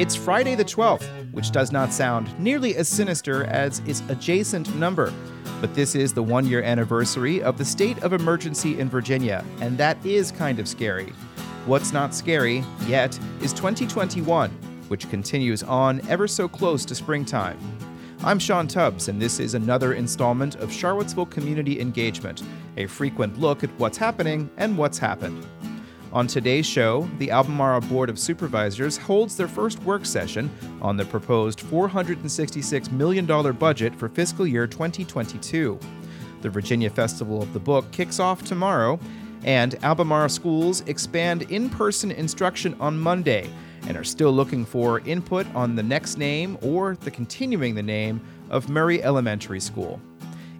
It's Friday the 12th, which does not sound nearly as sinister as its adjacent number. But this is the one year anniversary of the state of emergency in Virginia, and that is kind of scary. What's not scary yet is 2021, which continues on ever so close to springtime. I'm Sean Tubbs, and this is another installment of Charlottesville Community Engagement, a frequent look at what's happening and what's happened. On today's show, the Albemarle Board of Supervisors holds their first work session on the proposed $466 million budget for fiscal year 2022. The Virginia Festival of the Book kicks off tomorrow, and Albemarle schools expand in person instruction on Monday and are still looking for input on the next name or the continuing the name of Murray Elementary School.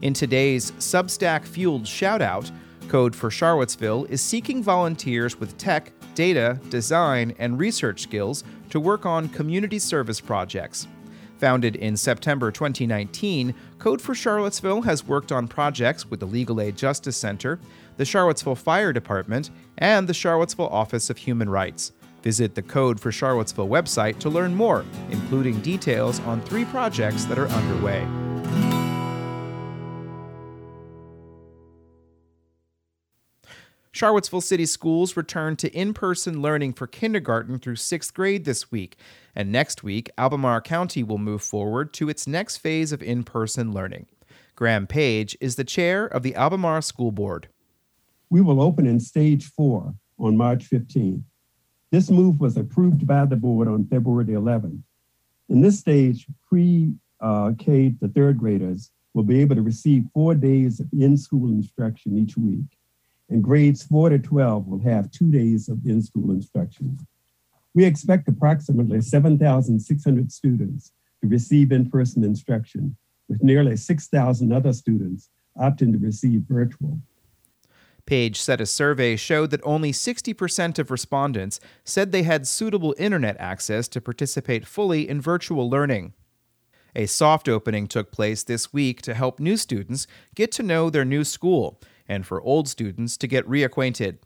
In today's Substack fueled shoutout, Code for Charlottesville is seeking volunteers with tech, data, design, and research skills to work on community service projects. Founded in September 2019, Code for Charlottesville has worked on projects with the Legal Aid Justice Center, the Charlottesville Fire Department, and the Charlottesville Office of Human Rights. Visit the Code for Charlottesville website to learn more, including details on three projects that are underway. Charlottesville City Schools returned to in person learning for kindergarten through sixth grade this week, and next week, Albemarle County will move forward to its next phase of in person learning. Graham Paige is the chair of the Albemarle School Board. We will open in stage four on March 15th. This move was approved by the board on February 11th. In this stage, pre K to third graders will be able to receive four days of in school instruction each week, and grades 4 to 12 will have two days of in school instruction. We expect approximately 7,600 students to receive in person instruction, with nearly 6,000 other students opting to receive virtual. Paige said a survey showed that only 60% of respondents said they had suitable internet access to participate fully in virtual learning. A soft opening took place this week to help new students get to know their new school and for old students to get reacquainted.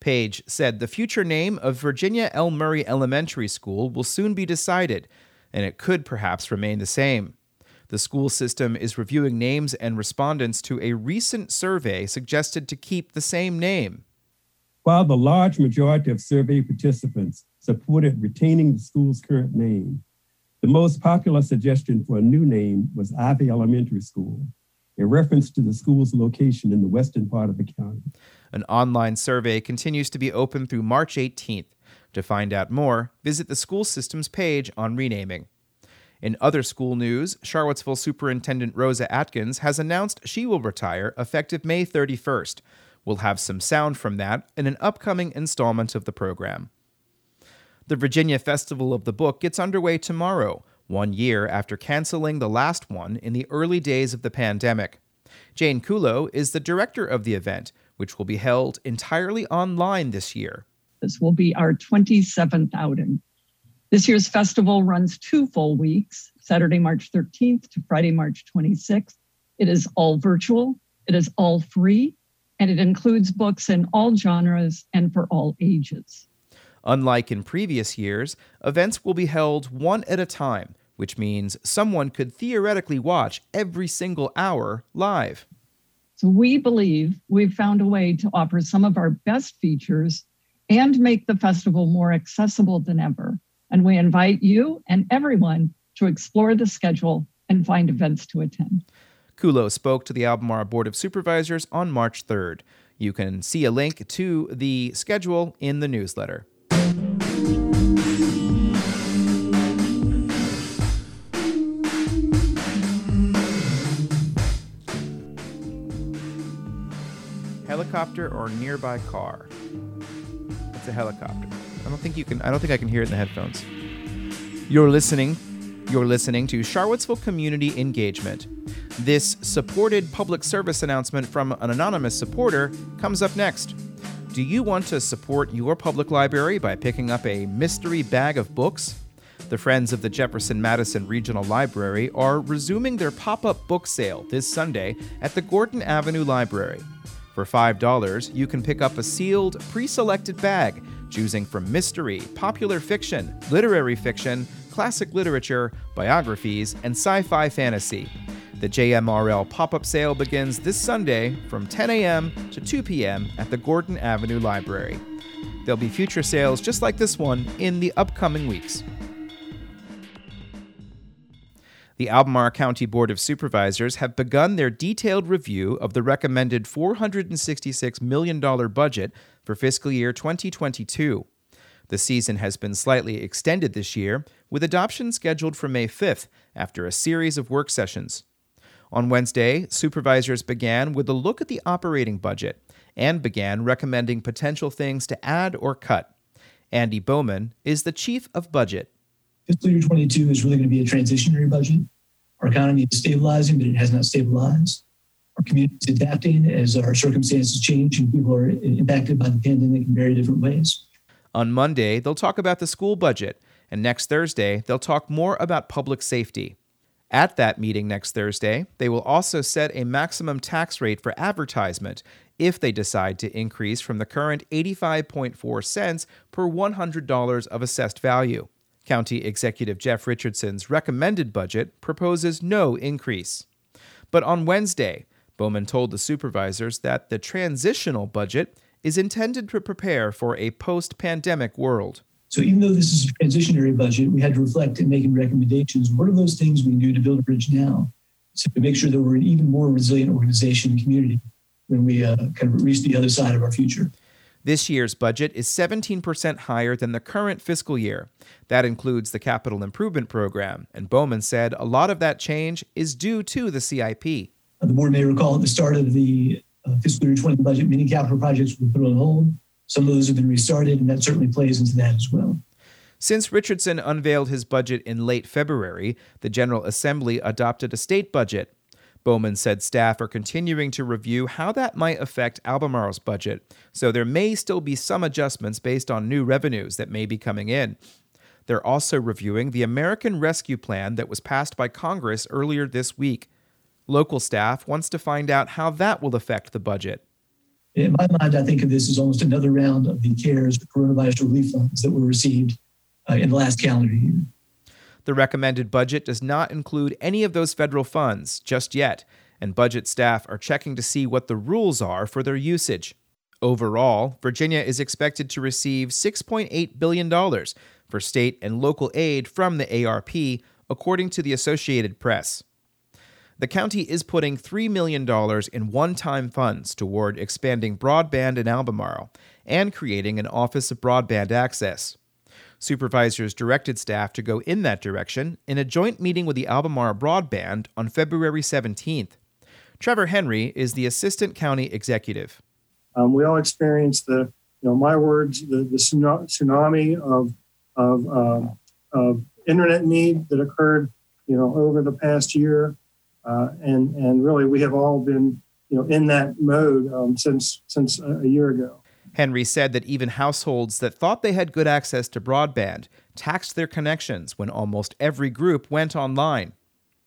Paige said the future name of Virginia L. Murray Elementary School will soon be decided, and it could perhaps remain the same. The school system is reviewing names and respondents to a recent survey suggested to keep the same name. While the large majority of survey participants supported retaining the school's current name, the most popular suggestion for a new name was Ivy Elementary School, a reference to the school's location in the western part of the county. An online survey continues to be open through March 18th. To find out more, visit the school system's page on renaming. In other school news, Charlottesville Superintendent Rosa Atkins has announced she will retire effective May 31st. We'll have some sound from that in an upcoming installment of the program. The Virginia Festival of the Book gets underway tomorrow, one year after canceling the last one in the early days of the pandemic. Jane Kulow is the director of the event, which will be held entirely online this year. This will be our 27th outing. This year's festival runs two full weeks, Saturday, March 13th to Friday, March 26th. It is all virtual, it is all free, and it includes books in all genres and for all ages. Unlike in previous years, events will be held one at a time, which means someone could theoretically watch every single hour live. So we believe we've found a way to offer some of our best features and make the festival more accessible than ever and we invite you and everyone to explore the schedule and find events to attend. Kulow spoke to the Albemarle Board of Supervisors on March 3rd. You can see a link to the schedule in the newsletter. Helicopter or nearby car? It's a helicopter. I don't think you can. I don't think I can hear it in the headphones. You're listening. You're listening to Charlottesville Community Engagement. This supported public service announcement from an anonymous supporter comes up next. Do you want to support your public library by picking up a mystery bag of books? The Friends of the Jefferson Madison Regional Library are resuming their pop up book sale this Sunday at the Gordon Avenue Library. For $5, you can pick up a sealed, pre selected bag choosing from mystery, popular fiction, literary fiction, classic literature, biographies, and sci fi fantasy. The JMRL pop up sale begins this Sunday from 10 a.m. to 2 p.m. at the Gordon Avenue Library. There'll be future sales just like this one in the upcoming weeks. The Albemarle County Board of Supervisors have begun their detailed review of the recommended $466 million budget for fiscal year 2022. The season has been slightly extended this year, with adoption scheduled for May 5th after a series of work sessions. On Wednesday, supervisors began with a look at the operating budget and began recommending potential things to add or cut. Andy Bowman is the chief of budget. Fiscal year 22 is really going to be a transitionary budget. Our economy is stabilizing, but it has not stabilized. Our community is adapting as our circumstances change and people are impacted by the pandemic in very different ways. On Monday, they'll talk about the school budget, and next Thursday, they'll talk more about public safety. At that meeting next Thursday, they will also set a maximum tax rate for advertisement if they decide to increase from the current 85.4 cents per $100 of assessed value. County Executive Jeff Richardson's recommended budget proposes no increase. But on Wednesday, Bowman told the supervisors that the transitional budget is intended to prepare for a post pandemic world. So even though this is a transitionary budget, we had to reflect in making recommendations. What are those things we can do to build a bridge now? So to make sure that we're an even more resilient organization and community when we uh, kind of reach the other side of our future. This year's budget is 17% higher than the current fiscal year. That includes the capital improvement program, and Bowman said a lot of that change is due to the CIP. The board may recall at the start of the uh, fiscal year 20 budget, many capital projects were put on hold. Some of those have been restarted, and that certainly plays into that as well. Since Richardson unveiled his budget in late February, the General Assembly adopted a state budget. Bowman said staff are continuing to review how that might affect Albemarle's budget, so there may still be some adjustments based on new revenues that may be coming in. They're also reviewing the American Rescue Plan that was passed by Congress earlier this week. Local staff wants to find out how that will affect the budget. In my mind, I think of this as almost another round of the CARES coronavirus relief funds that were received uh, in the last calendar year. The recommended budget does not include any of those federal funds just yet, and budget staff are checking to see what the rules are for their usage. Overall, Virginia is expected to receive $6.8 billion for state and local aid from the ARP, according to the Associated Press the county is putting $3 million in one time funds toward expanding broadband in Albemarle and creating an Office of Broadband Access. Supervisors directed staff to go in that direction in a joint meeting with the Albemarle Broadband on February 17th. Trevor Henry is the assistant county executive. Um, we all experienced the, you know, my words, the, the tsunami of, of, uh, of internet need that occurred, you know, over the past year. Uh, and and really we have all been you know in that mode um, since since a, a year ago. Henry said that even households that thought they had good access to broadband taxed their connections when almost every group went online.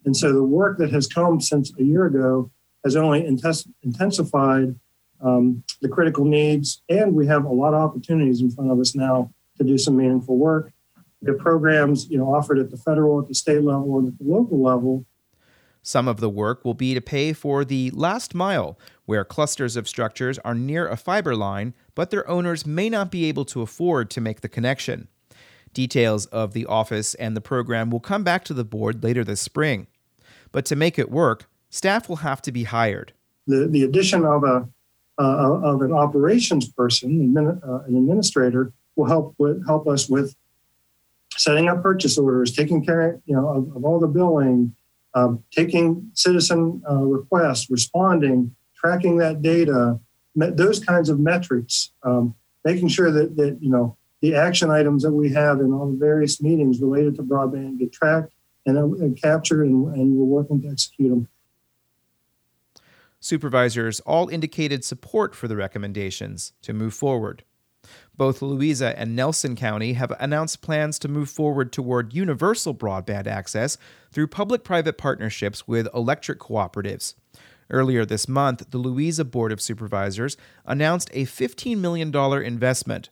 And so the work that has come since a year ago has only intensified um, the critical needs, and we have a lot of opportunities in front of us now to do some meaningful work. The programs, you know, offered at the federal, at the state level, and at the local level some of the work will be to pay for the last mile, where clusters of structures are near a fiber line, but their owners may not be able to afford to make the connection. Details of the office and the program will come back to the board later this spring. But to make it work, staff will have to be hired. The, the addition of a uh, of an operations person, uh, an administrator, will help with, help us with setting up purchase orders, taking care you know of, of all the billing, taking citizen uh, requests, responding, tracking that data, those kinds of metrics, um, making sure that, that you know the action items that we have in all the various meetings related to broadband get tracked and, uh, and captured, and, and we're working to execute them. Supervisors all indicated support for the recommendations to move forward. Both Louisa and Nelson County have announced plans to move forward toward universal broadband access through public private partnerships with electric cooperatives. Earlier this month, the Louisa Board of Supervisors announced a $15 million investment.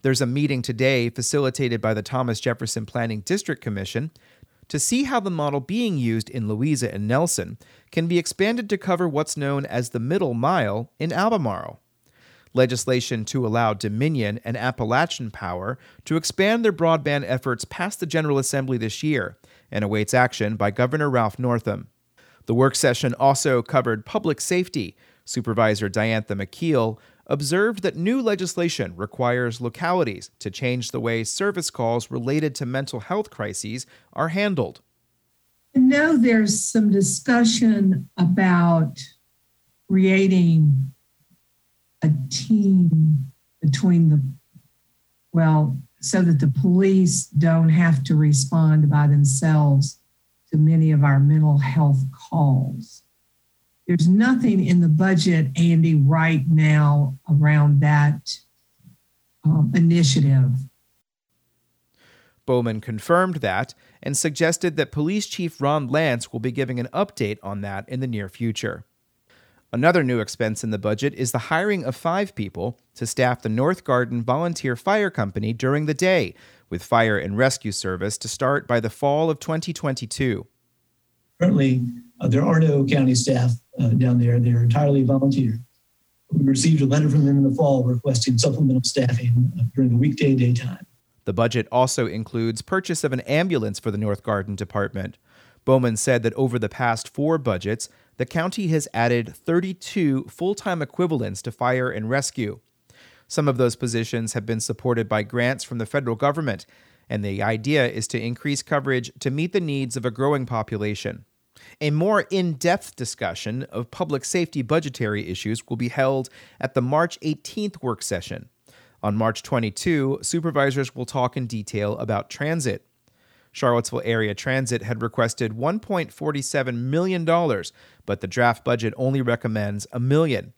There's a meeting today facilitated by the Thomas Jefferson Planning District Commission to see how the model being used in Louisa and Nelson can be expanded to cover what's known as the middle mile in Albemarle. Legislation to allow Dominion and Appalachian Power to expand their broadband efforts passed the General Assembly this year and awaits action by Governor Ralph Northam. The work session also covered public safety. Supervisor Diantha McKeel observed that new legislation requires localities to change the way service calls related to mental health crises are handled. I know there's some discussion about creating a team between the, well, so that the police don't have to respond by themselves to many of our mental health calls. There's nothing in the budget, Andy, right now around that um, initiative. Bowman confirmed that and suggested that Police Chief Ron Lantz will be giving an update on that in the near future. Another new expense in the budget is the hiring of five people to staff the North Garden Volunteer Fire Company during the day, with fire and rescue service to start by the fall of 2022. Currently, uh, there are no county staff uh, down there. They're entirely volunteer. We received a letter from them in the fall requesting supplemental staffing uh, during the weekday daytime. The budget also includes purchase of an ambulance for the North Garden Department. Bowman said that over the past four budgets, the county has added 32 full time equivalents to fire and rescue. Some of those positions have been supported by grants from the federal government, and the idea is to increase coverage to meet the needs of a growing population. A more in depth discussion of public safety budgetary issues will be held at the March 18th work session. On March 22, supervisors will talk in detail about transit. Charlottesville Area Transit had requested $1.47 million, but the draft budget only recommends a million.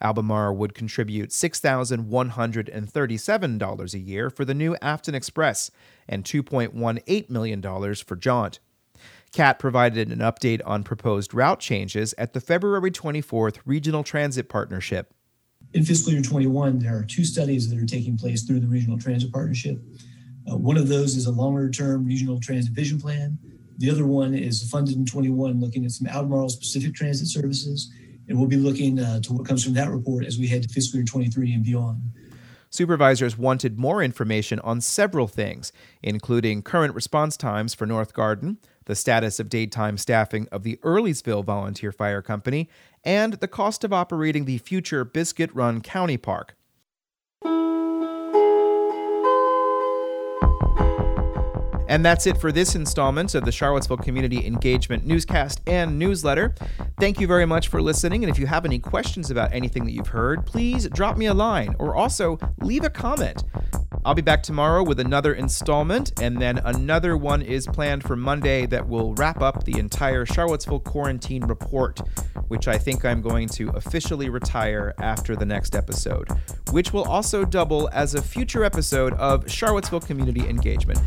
Albemarle would contribute $6,137 a year for the new Afton Express and $2.18 million for Jaunt. CAT provided an update on proposed route changes at the February 24th Regional Transit Partnership. In fiscal year 21, there are two studies that are taking place through the Regional Transit Partnership. Uh, one of those is a longer term regional transit vision plan. The other one is funded in 21, looking at some Albemarle specific transit services. And we'll be looking uh, to what comes from that report as we head to fiscal year 23 and beyond. Supervisors wanted more information on several things, including current response times for North Garden, the status of daytime staffing of the Earlysville Volunteer Fire Company, and the cost of operating the future Biscuit Run County Park. And that's it for this installment of the Charlottesville Community Engagement Newscast and Newsletter. Thank you very much for listening. And if you have any questions about anything that you've heard, please drop me a line or also leave a comment. I'll be back tomorrow with another installment, and then another one is planned for Monday that will wrap up the entire Charlottesville quarantine report, which I think I'm going to officially retire after the next episode, which will also double as a future episode of Charlottesville Community Engagement.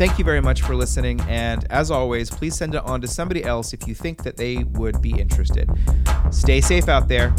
Thank you very much for listening, and as always, please send it on to somebody else if you think that they would be interested. Stay safe out there.